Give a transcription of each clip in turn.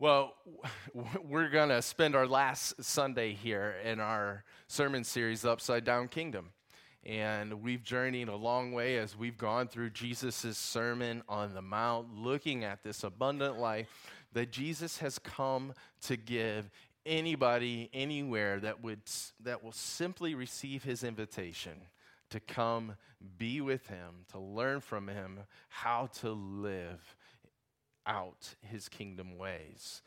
Well, we're going to spend our last Sunday here in our sermon series, Upside Down Kingdom. And we've journeyed a long way as we've gone through Jesus' Sermon on the Mount, looking at this abundant life that Jesus has come to give anybody, anywhere that, would, that will simply receive his invitation to come be with him, to learn from him how to live out his kingdom ways.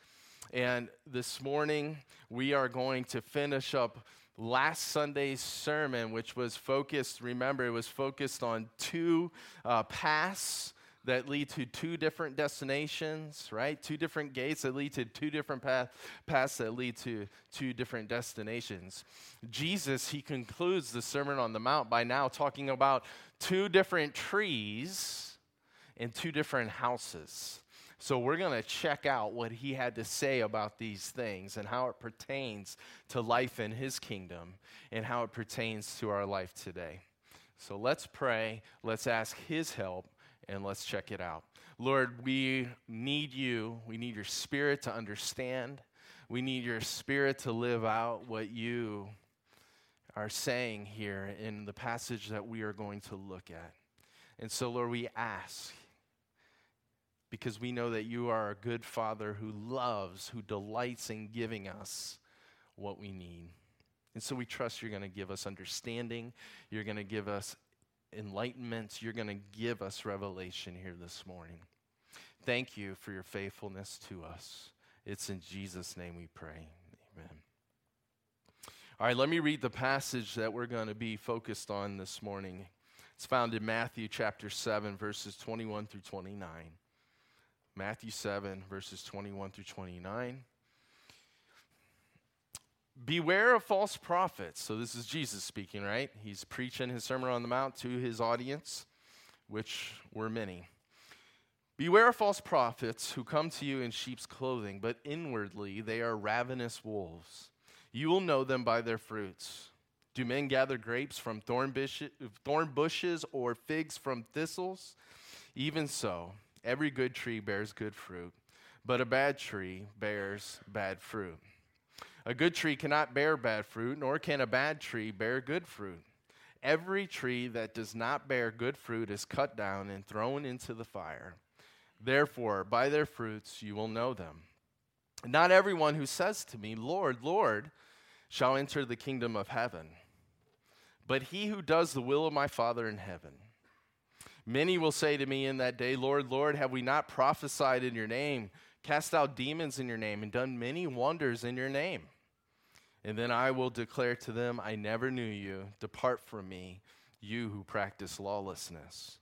And this morning, we are going to finish up last Sunday's sermon, which was focused, remember, it was focused on two uh, paths that lead to two different destinations, right? Two different gates that lead to two different path, paths that lead to two different destinations. Jesus, he concludes the Sermon on the Mount by now talking about two different trees and two different houses. So we're going to check out what he had to say about these things and how it pertains to life in his kingdom and how it pertains to our life today. So let's pray, let's ask his help, and let's check it out. Lord, we need you. We need your spirit to understand. We need your spirit to live out what you are saying here in the passage that we are going to look at. And so, Lord, we ask because we know that you are a good father who loves, who delights in giving us what we need. And so we trust you're going to give us understanding, you're going to give us enlightenment, you're going to give us revelation here this morning. Thank you for your faithfulness to us. It's in Jesus' name we pray. Amen. All right, let me read the passage that we're going to be focused on this morning. It's found in Matthew chapter 7, verses 21 through 29. Matthew 7, verses 21 through 29. Beware of false prophets. So, this is Jesus speaking, right? He's preaching his Sermon on the Mount to his audience, which were many. Beware of false prophets who come to you in sheep's clothing, but inwardly they are ravenous wolves. You will know them by their fruits. Do men gather grapes from thorn, bushes or figs from thistles? Even so, Every good tree bears good fruit, but a bad tree bears bad fruit. A good tree cannot bear bad fruit, nor can a bad tree bear good fruit. Every tree that does not bear good fruit is cut down and thrown into the fire. Therefore, by their fruits you will know them. Not everyone who says to me, Lord, Lord, shall enter the kingdom of heaven, but he who does the will of my Father in heaven. Many will say to me in that day, Lord, Lord, have we not prophesied in your name, cast out demons in your name, and done many wonders in your name? And then I will declare to them, I never knew you. Depart from me, you who practice lawlessness.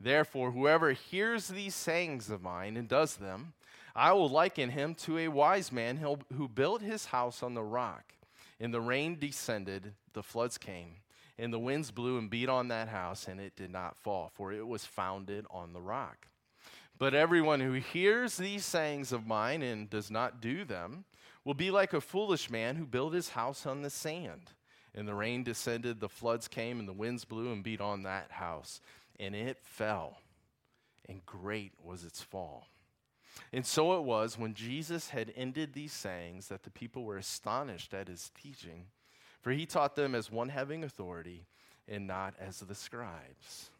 Therefore, whoever hears these sayings of mine and does them, I will liken him to a wise man who built his house on the rock. And the rain descended, the floods came and the winds blew and beat on that house, and it did not fall, for it was founded on the rock. But everyone who hears these sayings of mine and does not do them will be like a foolish man who built his house on the sand. And the rain descended, the floods came, and the winds blew and beat on that house, and it fell, and great was its fall. And so it was when Jesus had ended these sayings that the people were astonished at his teaching for he taught them as one having authority and not as the scribes.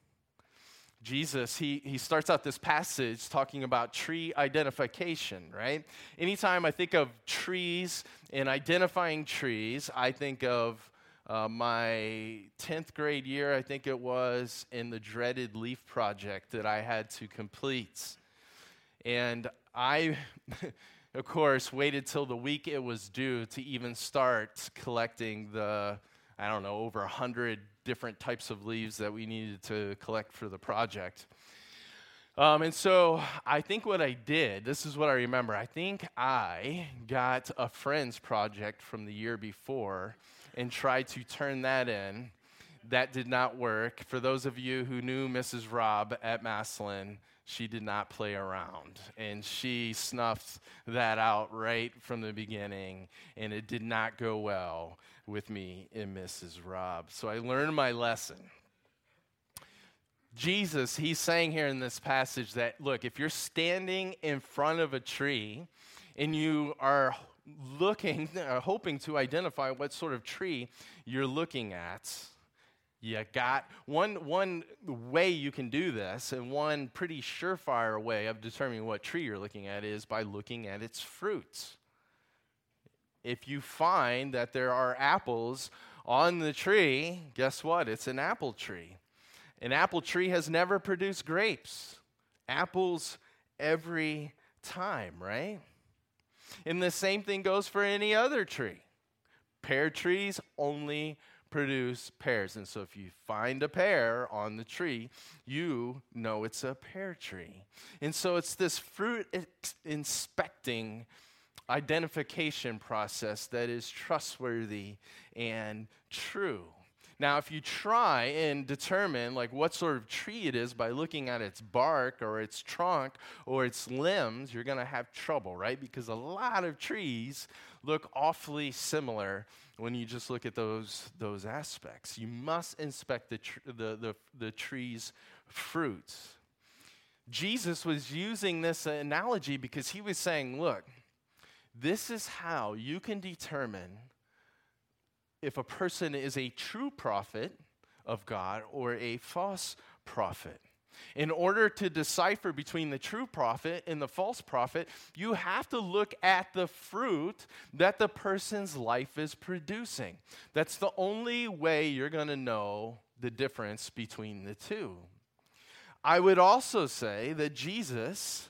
Jesus, he, he starts out this passage talking about tree identification, right? Anytime I think of trees and identifying trees, I think of uh, my 10th grade year, I think it was, in the dreaded leaf project that I had to complete. And I. of course, waited till the week it was due to even start collecting the, I don't know, over 100 different types of leaves that we needed to collect for the project. Um, and so I think what I did, this is what I remember. I think I got a friend's project from the year before and tried to turn that in. That did not work. For those of you who knew Mrs. Robb at Massillon, she did not play around. And she snuffed that out right from the beginning. And it did not go well with me and Mrs. Rob. So I learned my lesson. Jesus, he's saying here in this passage that, look, if you're standing in front of a tree and you are looking, uh, hoping to identify what sort of tree you're looking at, you got one, one way you can do this, and one pretty surefire way of determining what tree you're looking at is by looking at its fruits. If you find that there are apples on the tree, guess what? It's an apple tree. An apple tree has never produced grapes. Apples every time, right? And the same thing goes for any other tree. Pear trees only produce pears. And so if you find a pear on the tree, you know it's a pear tree. And so it's this fruit inspecting identification process that is trustworthy and true. Now, if you try and determine like what sort of tree it is by looking at its bark or its trunk or its limbs, you're going to have trouble, right? Because a lot of trees look awfully similar when you just look at those, those aspects. You must inspect the, tr- the, the, the tree's fruits. Jesus was using this analogy because he was saying, look, this is how you can determine if a person is a true prophet of God or a false prophet. In order to decipher between the true prophet and the false prophet, you have to look at the fruit that the person's life is producing. That's the only way you're going to know the difference between the two. I would also say that Jesus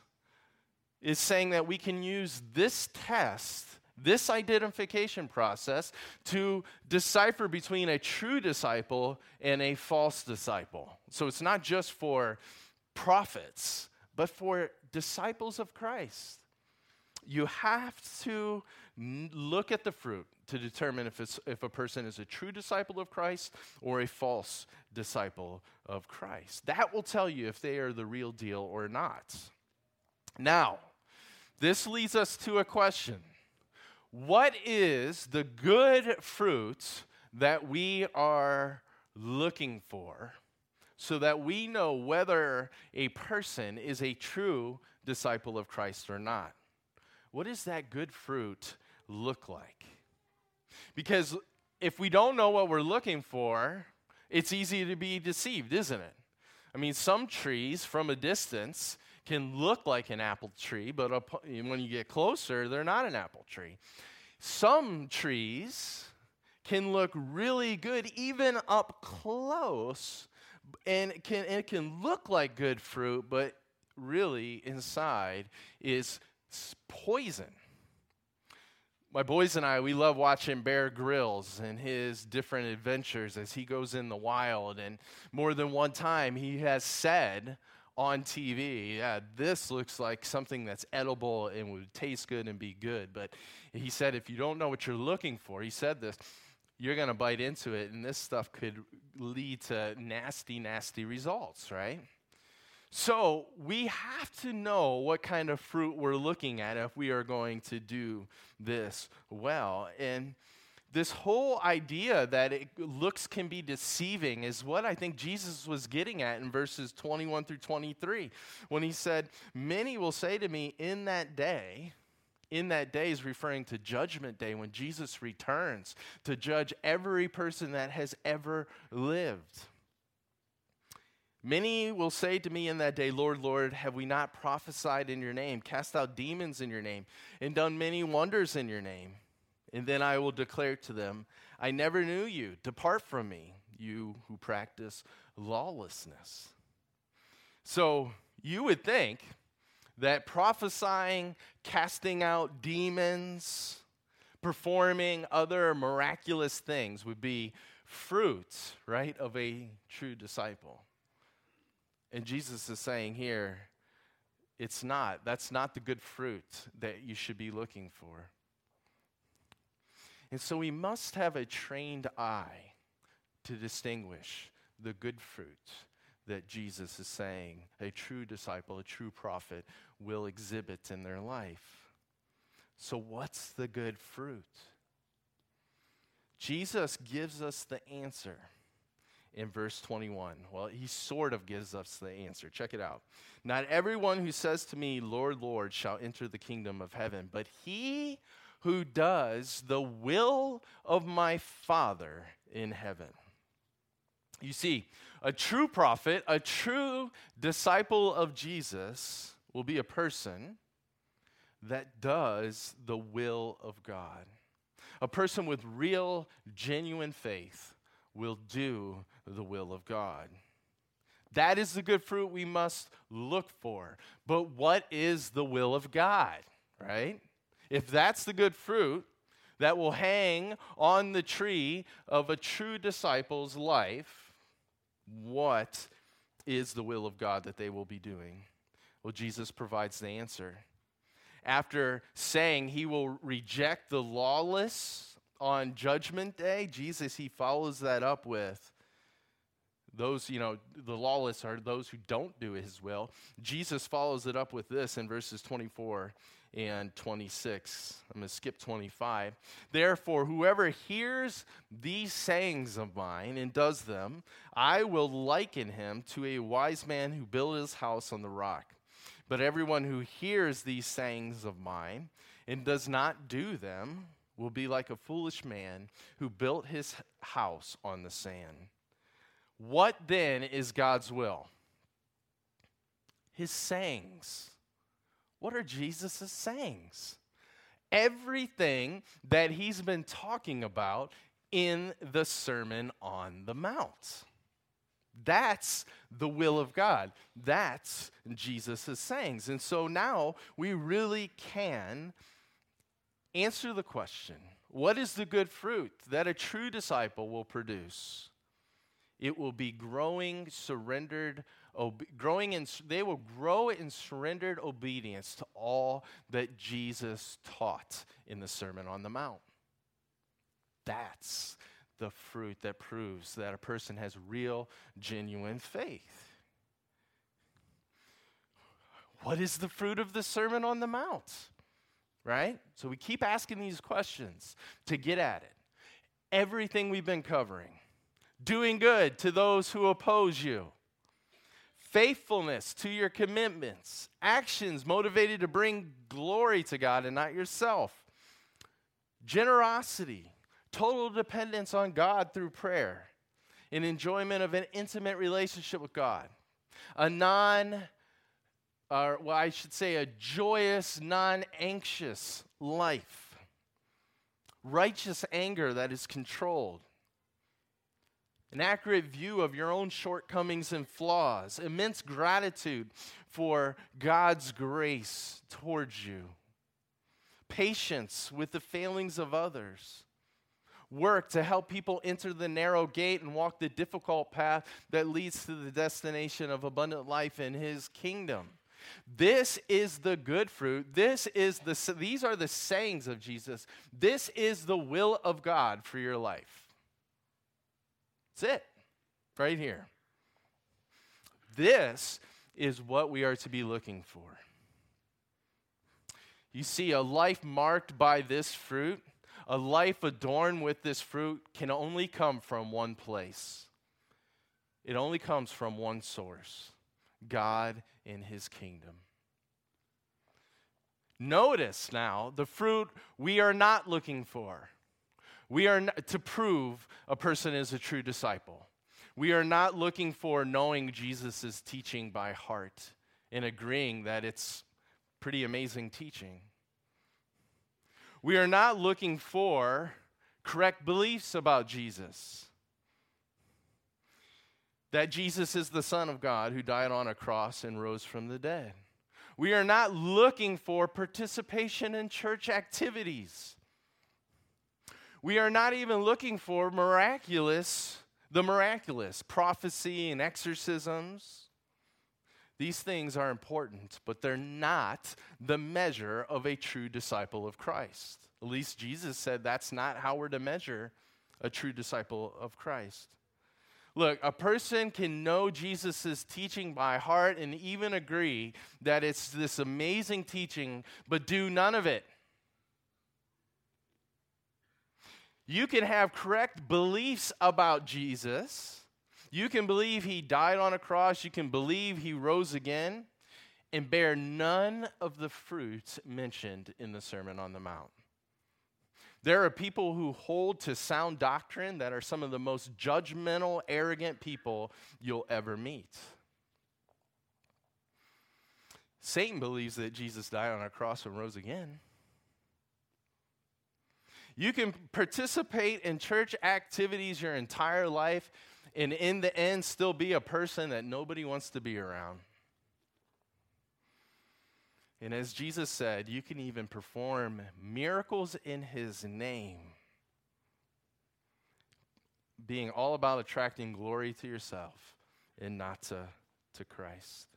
is saying that we can use this test this identification process to decipher between a true disciple and a false disciple. So it's not just for prophets, but for disciples of Christ. You have to look at the fruit to determine if, it's, if a person is a true disciple of Christ or a false disciple of Christ. That will tell you if they are the real deal or not. Now, this leads us to a question what is the good fruit that we are looking for so that we know whether a person is a true disciple of Christ or not? What does that good fruit look like? Because if we don't know what we're looking for, it's easy to be deceived, isn't it? I mean, some trees from a distance can look like an apple tree, but when you get closer, they're not an apple tree. Some trees can look really good even up close, and it can, it can look like good fruit, but really inside is poison. My boys and I, we love watching Bear Grylls and his different adventures as he goes in the wild. And more than one time, he has said on TV, yeah, this looks like something that's edible and would taste good and be good. But he said, if you don't know what you're looking for, he said this, you're going to bite into it, and this stuff could lead to nasty, nasty results, right? So we have to know what kind of fruit we're looking at if we are going to do this well. And this whole idea that it, looks can be deceiving is what I think Jesus was getting at in verses 21 through 23 when he said, Many will say to me in that day, in that day is referring to judgment day when Jesus returns to judge every person that has ever lived. Many will say to me in that day, Lord, Lord, have we not prophesied in your name, cast out demons in your name, and done many wonders in your name? And then I will declare to them, I never knew you. Depart from me, you who practice lawlessness. So you would think that prophesying, casting out demons, performing other miraculous things would be fruits, right, of a true disciple. And Jesus is saying here, it's not. That's not the good fruit that you should be looking for. And so we must have a trained eye to distinguish the good fruit that Jesus is saying a true disciple, a true prophet will exhibit in their life. So, what's the good fruit? Jesus gives us the answer in verse 21? Well, he sort of gives us the answer. Check it out. Not everyone who says to me, Lord, Lord, shall enter the kingdom of heaven, but he who does the will of my Father in heaven. You see, a true prophet, a true disciple of Jesus, will be a person that does the will of God. A person with real, genuine faith will do the will of God. That is the good fruit we must look for. But what is the will of God, right? If that's the good fruit that will hang on the tree of a true disciple's life, what is the will of God that they will be doing? Well, Jesus provides the answer. After saying he will reject the lawless on judgment day, Jesus, he follows that up with those, you know, the lawless are those who don't do his will. Jesus follows it up with this in verses 24 and 26. I'm going to skip 25. Therefore, whoever hears these sayings of mine and does them, I will liken him to a wise man who built his house on the rock. But everyone who hears these sayings of mine and does not do them will be like a foolish man who built his house on the sand. What then is God's will? His sayings. What are Jesus' sayings? Everything that he's been talking about in the Sermon on the Mount. That's the will of God. That's Jesus' sayings. And so now we really can answer the question what is the good fruit that a true disciple will produce? It will be growing, surrendered, growing in, they will grow in surrendered obedience to all that Jesus taught in the Sermon on the Mount. That's the fruit that proves that a person has real, genuine faith. What is the fruit of the Sermon on the Mount? Right? So we keep asking these questions to get at it. Everything we've been covering doing good to those who oppose you, faithfulness to your commitments, actions motivated to bring glory to God and not yourself, generosity, total dependence on God through prayer, an enjoyment of an intimate relationship with God, a non or well, I should say, a joyous, non anxious life, righteous anger that is controlled, an accurate view of your own shortcomings and flaws, immense gratitude for God's grace towards you, patience with the failings of others, work to help people enter the narrow gate and walk the difficult path that leads to the destination of abundant life in His kingdom. This is the good fruit. This is the these are the sayings of Jesus. This is the will of God for your life. That's it, right here. This is what we are to be looking for. You see, a life marked by this fruit, a life adorned with this fruit, can only come from one place. It only comes from one source God in His kingdom. Notice now the fruit we are not looking for. We are not, to prove a person is a true disciple. We are not looking for knowing Jesus' teaching by heart and agreeing that it's pretty amazing teaching. We are not looking for correct beliefs about Jesus. That Jesus is the Son of God who died on a cross and rose from the dead. We are not looking for participation in church activities. We are not even looking for miraculous, the miraculous, prophecy and exorcisms. These things are important, but they're not the measure of a true disciple of Christ. At least Jesus said that's not how we're to measure a true disciple of Christ. Look, a person can know Jesus' teaching by heart and even agree that it's this amazing teaching, but do none of it. You can have correct beliefs about Jesus. You can believe he died on a cross, you can believe he rose again, and bear none of the fruits mentioned in the Sermon on the Mount. There are people who hold to sound doctrine that are some of the most judgmental, arrogant people you'll ever meet. Satan believes that Jesus died on a cross and rose again. You can participate in church activities your entire life and in the end still be a person that nobody wants to be around. And as Jesus said, you can even perform miracles in his name, being all about attracting glory to yourself and not to, to Christ.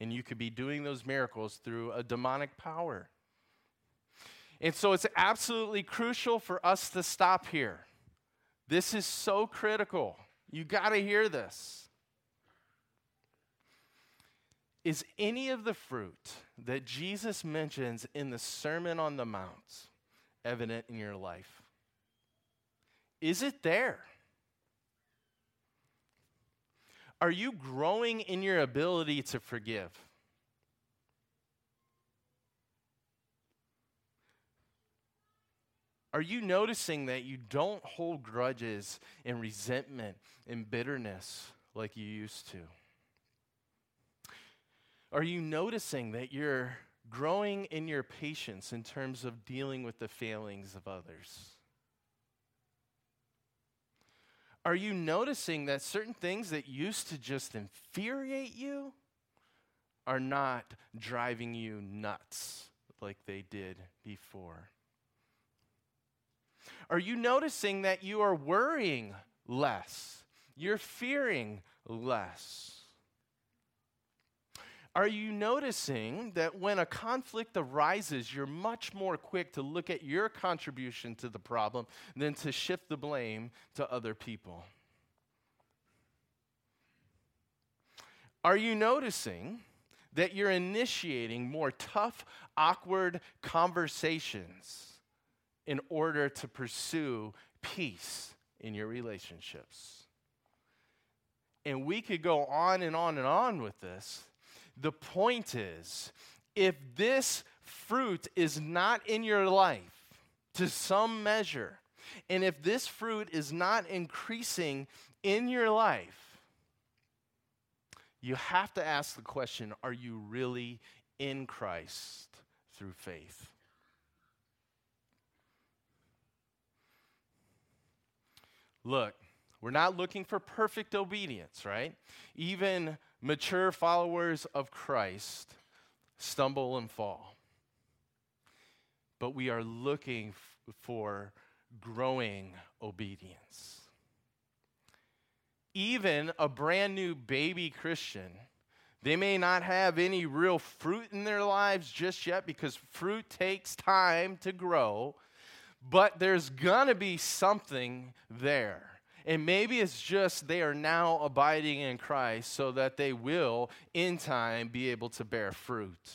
And you could be doing those miracles through a demonic power. And so it's absolutely crucial for us to stop here. This is so critical. You got to hear this. Is any of the fruit that Jesus mentions in the Sermon on the Mount evident in your life? Is it there? Are you growing in your ability to forgive? Are you noticing that you don't hold grudges and resentment and bitterness like you used to? Are you noticing that you're growing in your patience in terms of dealing with the failings of others? Are you noticing that certain things that used to just infuriate you are not driving you nuts like they did before? Are you noticing that you are worrying less? You're fearing less? Are you noticing that when a conflict arises, you're much more quick to look at your contribution to the problem than to shift the blame to other people? Are you noticing that you're initiating more tough, awkward conversations in order to pursue peace in your relationships? And we could go on and on and on with this the point is, if this fruit is not in your life to some measure, and if this fruit is not increasing in your life, you have to ask the question are you really in Christ through faith? Look, we're not looking for perfect obedience, right? Even mature followers of Christ stumble and fall. But we are looking f- for growing obedience. Even a brand new baby Christian, they may not have any real fruit in their lives just yet because fruit takes time to grow, but there's gonna be something there. And maybe it's just they are now abiding in Christ so that they will, in time, be able to bear fruit.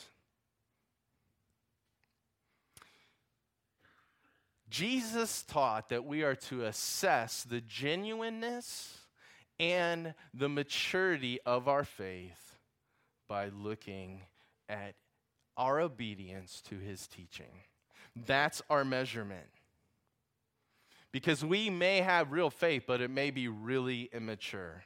Jesus taught that we are to assess the genuineness and the maturity of our faith by looking at our obedience to his teaching. That's our measurement. Because we may have real faith, but it may be really immature,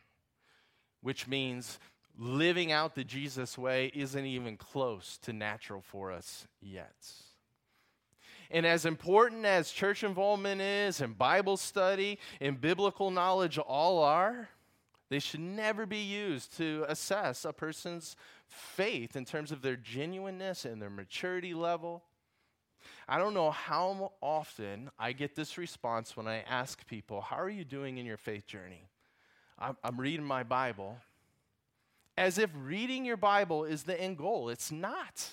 which means living out the Jesus way isn't even close to natural for us yet. And as important as church involvement is, and Bible study, and biblical knowledge all are, they should never be used to assess a person's faith in terms of their genuineness and their maturity level. I don't know how often I get this response when I ask people, How are you doing in your faith journey? I'm, I'm reading my Bible. As if reading your Bible is the end goal. It's not,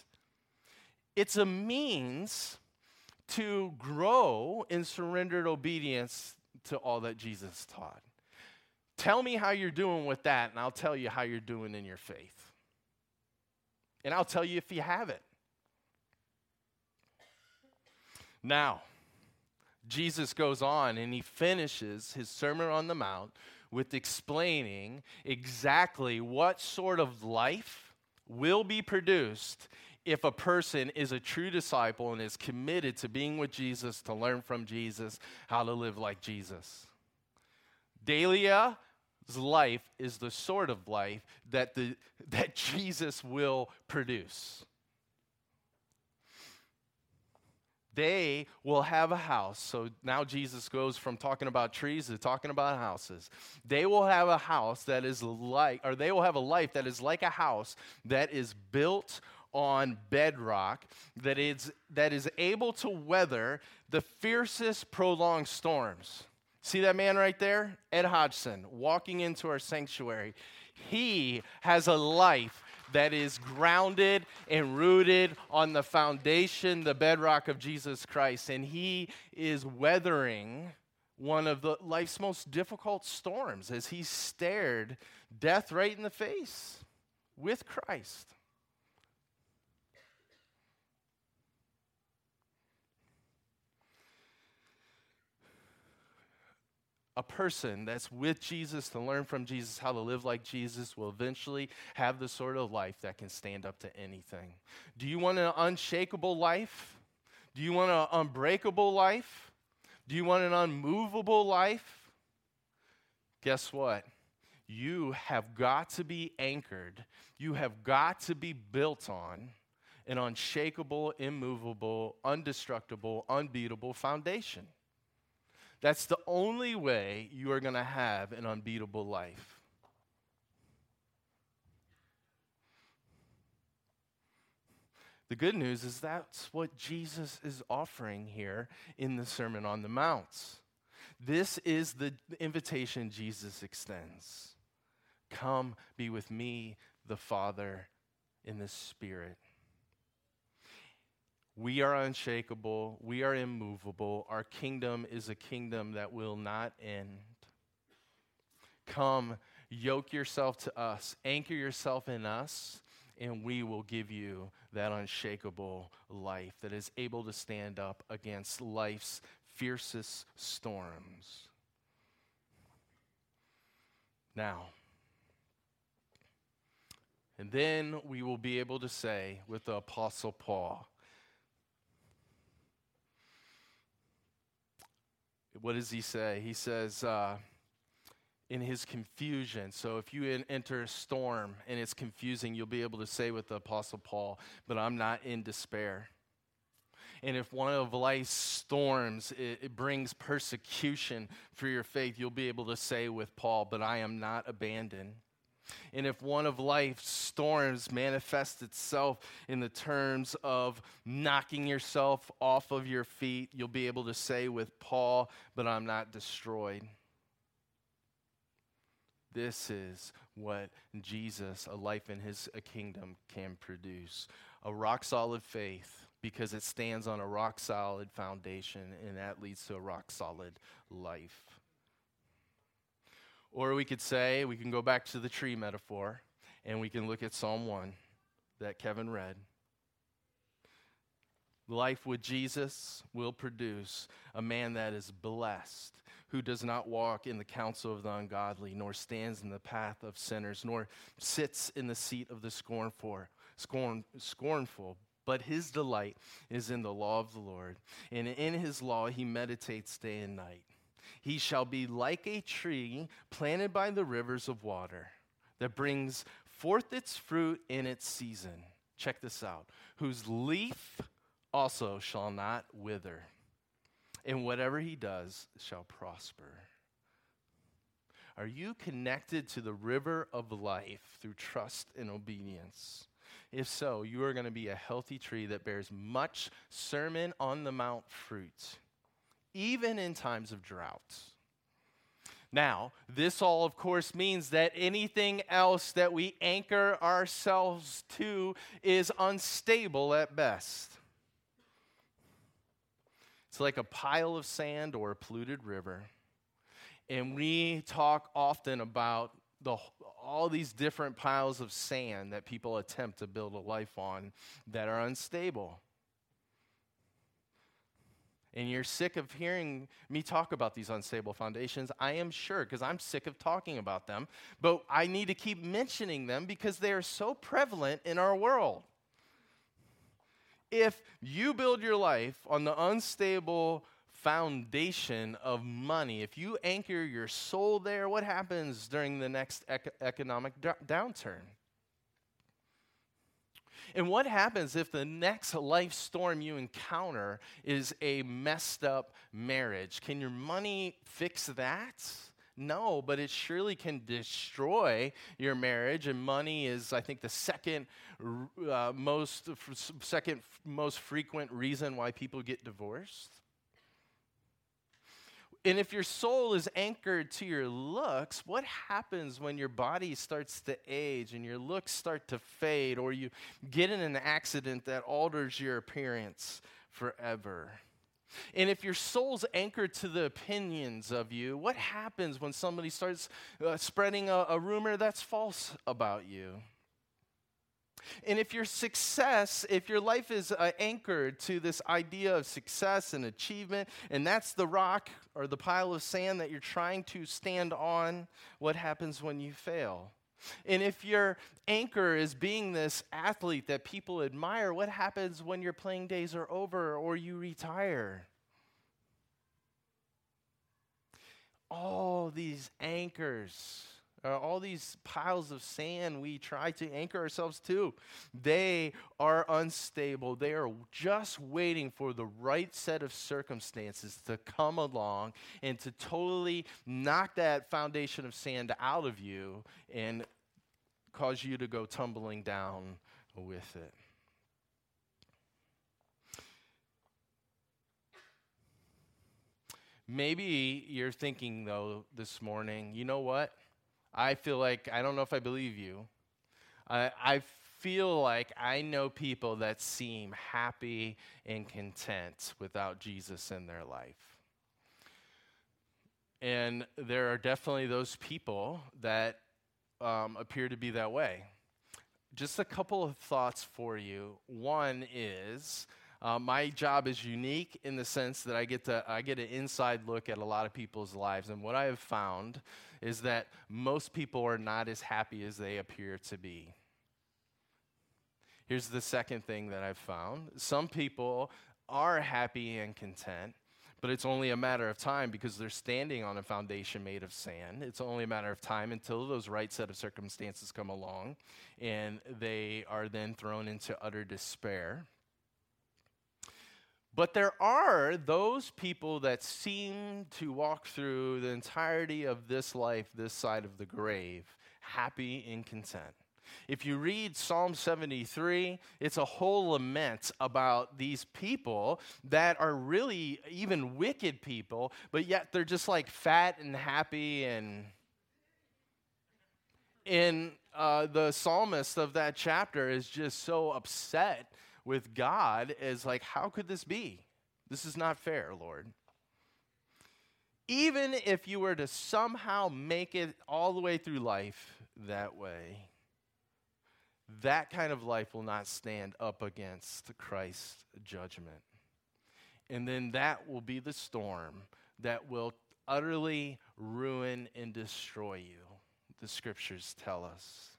it's a means to grow in surrendered obedience to all that Jesus taught. Tell me how you're doing with that, and I'll tell you how you're doing in your faith. And I'll tell you if you have it. Now, Jesus goes on and he finishes his Sermon on the Mount with explaining exactly what sort of life will be produced if a person is a true disciple and is committed to being with Jesus, to learn from Jesus how to live like Jesus. Delia's life is the sort of life that, the, that Jesus will produce. They will have a house. So now Jesus goes from talking about trees to talking about houses. They will have a house that is like, or they will have a life that is like a house that is built on bedrock, that is, that is able to weather the fiercest prolonged storms. See that man right there? Ed Hodgson, walking into our sanctuary. He has a life that is grounded and rooted on the foundation, the bedrock of Jesus Christ. And he is weathering one of the life's most difficult storms as he stared death right in the face with Christ. A person that's with Jesus to learn from Jesus how to live like Jesus will eventually have the sort of life that can stand up to anything. Do you want an unshakable life? Do you want an unbreakable life? Do you want an unmovable life? Guess what? You have got to be anchored. You have got to be built on an unshakable, immovable, undestructible, unbeatable foundation. That's the only way you are going to have an unbeatable life. The good news is that's what Jesus is offering here in the Sermon on the Mount. This is the invitation Jesus extends. Come be with me, the Father, in the Spirit. We are unshakable. We are immovable. Our kingdom is a kingdom that will not end. Come, yoke yourself to us, anchor yourself in us, and we will give you that unshakable life that is able to stand up against life's fiercest storms. Now, and then we will be able to say with the Apostle Paul, what does he say? He says, uh, in his confusion. So if you enter a storm and it's confusing, you'll be able to say with the Apostle Paul, but I'm not in despair. And if one of life's storms it, it, brings persecution for your faith, you'll be able to say with Paul, but I am not abandoned. And if one of life's storms manifests itself in the terms of knocking yourself off of your feet, you'll be able to say with Paul, But I'm not destroyed. This is what Jesus, a life in his kingdom, can produce a rock solid faith because it stands on a rock solid foundation, and that leads to a rock solid life. Or we could say, we can go back to the tree metaphor and we can look at Psalm 1 that Kevin read. Life with Jesus will produce a man that is blessed, who does not walk in the counsel of the ungodly, nor stands in the path of sinners, nor sits in the seat of the scornful, scorn, scornful. But his delight is in the law of the Lord, and in his law he meditates day and night. He shall be like a tree planted by the rivers of water that brings forth its fruit in its season. Check this out. Whose leaf also shall not wither, and whatever he does shall prosper. Are you connected to the river of life through trust and obedience? If so, you are going to be a healthy tree that bears much Sermon on the Mount fruit even in times of drought. Now, this all, of course, means that anything else that we anchor ourselves to is unstable at best. It's like a pile of sand or a polluted river. And we talk often about the, all these different piles of sand that people attempt to build a life on that are unstable. And you're sick of hearing me talk about these unstable foundations. I am sure, because I'm sick of talking about them. But I need to keep mentioning them because they are so prevalent in our world. If you build your life on the unstable foundation of money, if you anchor your soul there, what happens during the next ec- economic d- downturn? And what happens if the next life storm you encounter is a messed up marriage? Can your money fix that? No, but it surely can destroy your marriage. And money is, I think, the second uh, most second most frequent reason why people get divorced. And if your soul is anchored to your looks, what happens when your body starts to age and your looks start to fade, or you get in an accident that alters your appearance forever? And if your soul's anchored to the opinions of you, what happens when somebody starts uh, spreading a, a rumor that's false about you? And if your success, if your life is uh, anchored to this idea of success and achievement, and that's the rock or the pile of sand that you're trying to stand on, what happens when you fail? And if your anchor is being this athlete that people admire, what happens when your playing days are over or you retire? All these anchors uh, all these piles of sand we try to anchor ourselves to, they are unstable. They are just waiting for the right set of circumstances to come along and to totally knock that foundation of sand out of you and cause you to go tumbling down with it. Maybe you're thinking, though, this morning, you know what? I feel like, I don't know if I believe you. I, I feel like I know people that seem happy and content without Jesus in their life. And there are definitely those people that um, appear to be that way. Just a couple of thoughts for you. One is uh, my job is unique in the sense that I get to I get an inside look at a lot of people's lives, and what I have found is that most people are not as happy as they appear to be. Here's the second thing that I've found some people are happy and content, but it's only a matter of time because they're standing on a foundation made of sand. It's only a matter of time until those right set of circumstances come along and they are then thrown into utter despair. But there are those people that seem to walk through the entirety of this life, this side of the grave, happy and content. If you read Psalm 73, it's a whole lament about these people that are really even wicked people, but yet they're just like fat and happy and. And uh, the psalmist of that chapter is just so upset with God is like, how could this be? This is not fair, Lord. Even if you were to somehow make it all the way through life that way, that kind of life will not stand up against Christ's judgment. And then that will be the storm that will utterly ruin and destroy you, the scriptures tell us.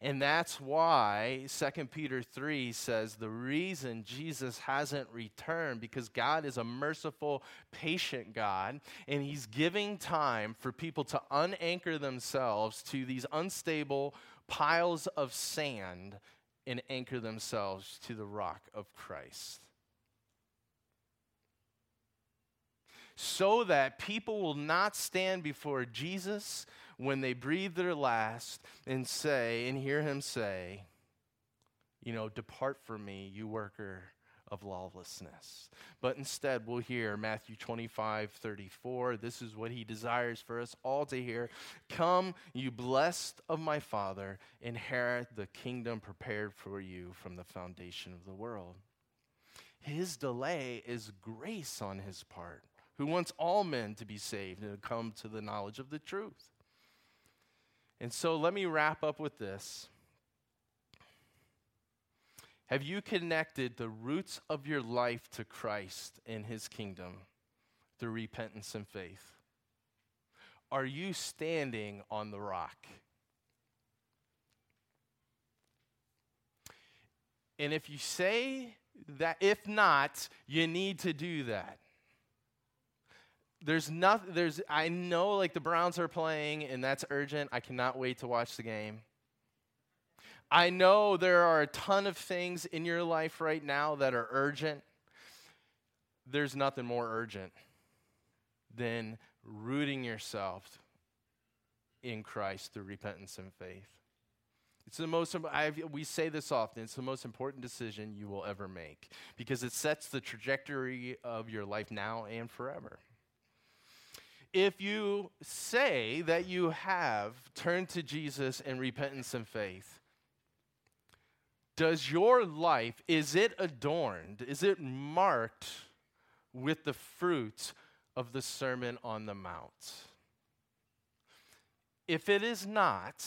And that's why 2 Peter 3 says the reason Jesus hasn't returned because God is a merciful, patient God, and He's giving time for people to unanchor themselves to these unstable piles of sand and anchor themselves to the rock of Christ. So that people will not stand before Jesus when they breathe their last and say, and hear him say, you know, depart from me, you worker of lawlessness. But instead, we'll hear Matthew 25, 34. This is what he desires for us all to hear. Come, you blessed of my Father, inherit the kingdom prepared for you from the foundation of the world. His delay is grace on his part, who wants all men to be saved and to come to the knowledge of the truth. And so let me wrap up with this. Have you connected the roots of your life to Christ and his kingdom through repentance and faith? Are you standing on the rock? And if you say that, if not, you need to do that. There's nothing, there's, I know like the Browns are playing and that's urgent. I cannot wait to watch the game. I know there are a ton of things in your life right now that are urgent. There's nothing more urgent than rooting yourself in Christ through repentance and faith. It's the most, I've, we say this often, it's the most important decision you will ever make because it sets the trajectory of your life now and forever. If you say that you have turned to Jesus in repentance and faith, does your life, is it adorned? Is it marked with the fruit of the Sermon on the Mount? If it is not,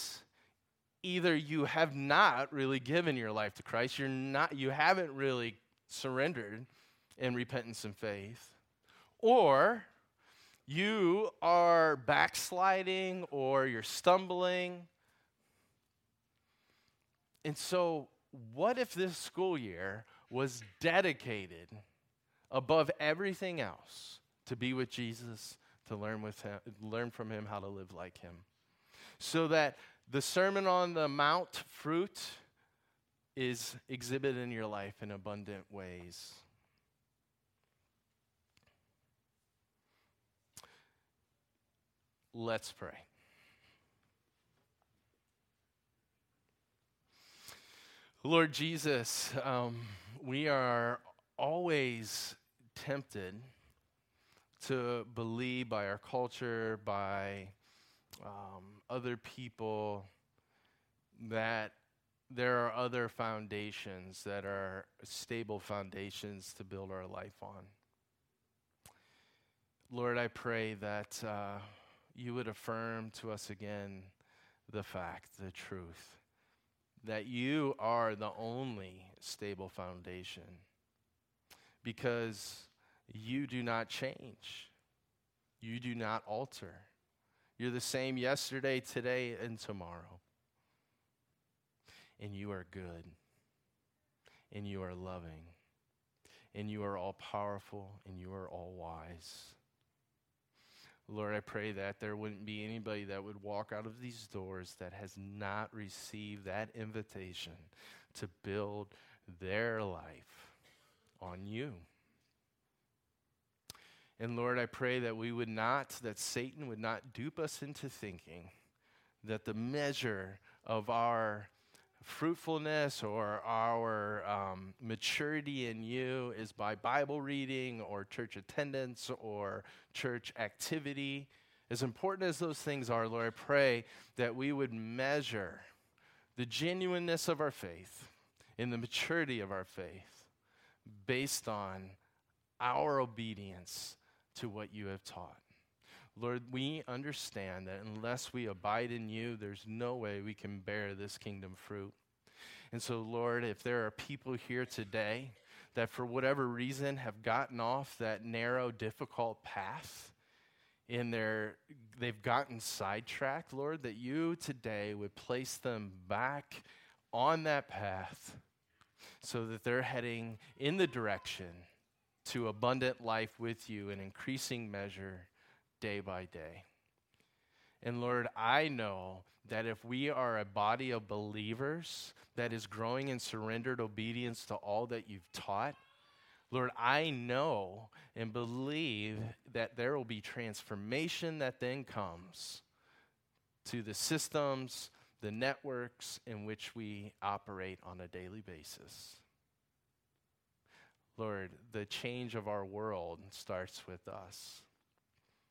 either you have not really given your life to Christ, you're not you haven't really surrendered in repentance and faith, or you are backsliding or you're stumbling. And so, what if this school year was dedicated above everything else to be with Jesus, to learn with him, learn from him how to live like him? So that the Sermon on the Mount fruit is exhibited in your life in abundant ways. Let's pray. Lord Jesus, um, we are always tempted to believe by our culture, by um, other people, that there are other foundations that are stable foundations to build our life on. Lord, I pray that uh, you would affirm to us again the fact, the truth, that you are the only stable foundation because you do not change, you do not alter. You're the same yesterday, today, and tomorrow. And you are good. And you are loving. And you are all powerful. And you are all wise. Lord, I pray that there wouldn't be anybody that would walk out of these doors that has not received that invitation to build their life on you. And Lord, I pray that we would not, that Satan would not dupe us into thinking that the measure of our fruitfulness or our um, maturity in you is by Bible reading or church attendance or church activity. As important as those things are, Lord, I pray that we would measure the genuineness of our faith and the maturity of our faith based on our obedience to what you have taught. Lord, we understand that unless we abide in you, there's no way we can bear this kingdom fruit. And so, Lord, if there are people here today that for whatever reason have gotten off that narrow, difficult path, in their they've gotten sidetracked, Lord, that you today would place them back on that path so that they're heading in the direction to abundant life with you in increasing measure day by day. And Lord, I know that if we are a body of believers that is growing in surrendered obedience to all that you've taught, Lord, I know and believe that there will be transformation that then comes to the systems, the networks in which we operate on a daily basis. Lord, the change of our world starts with us.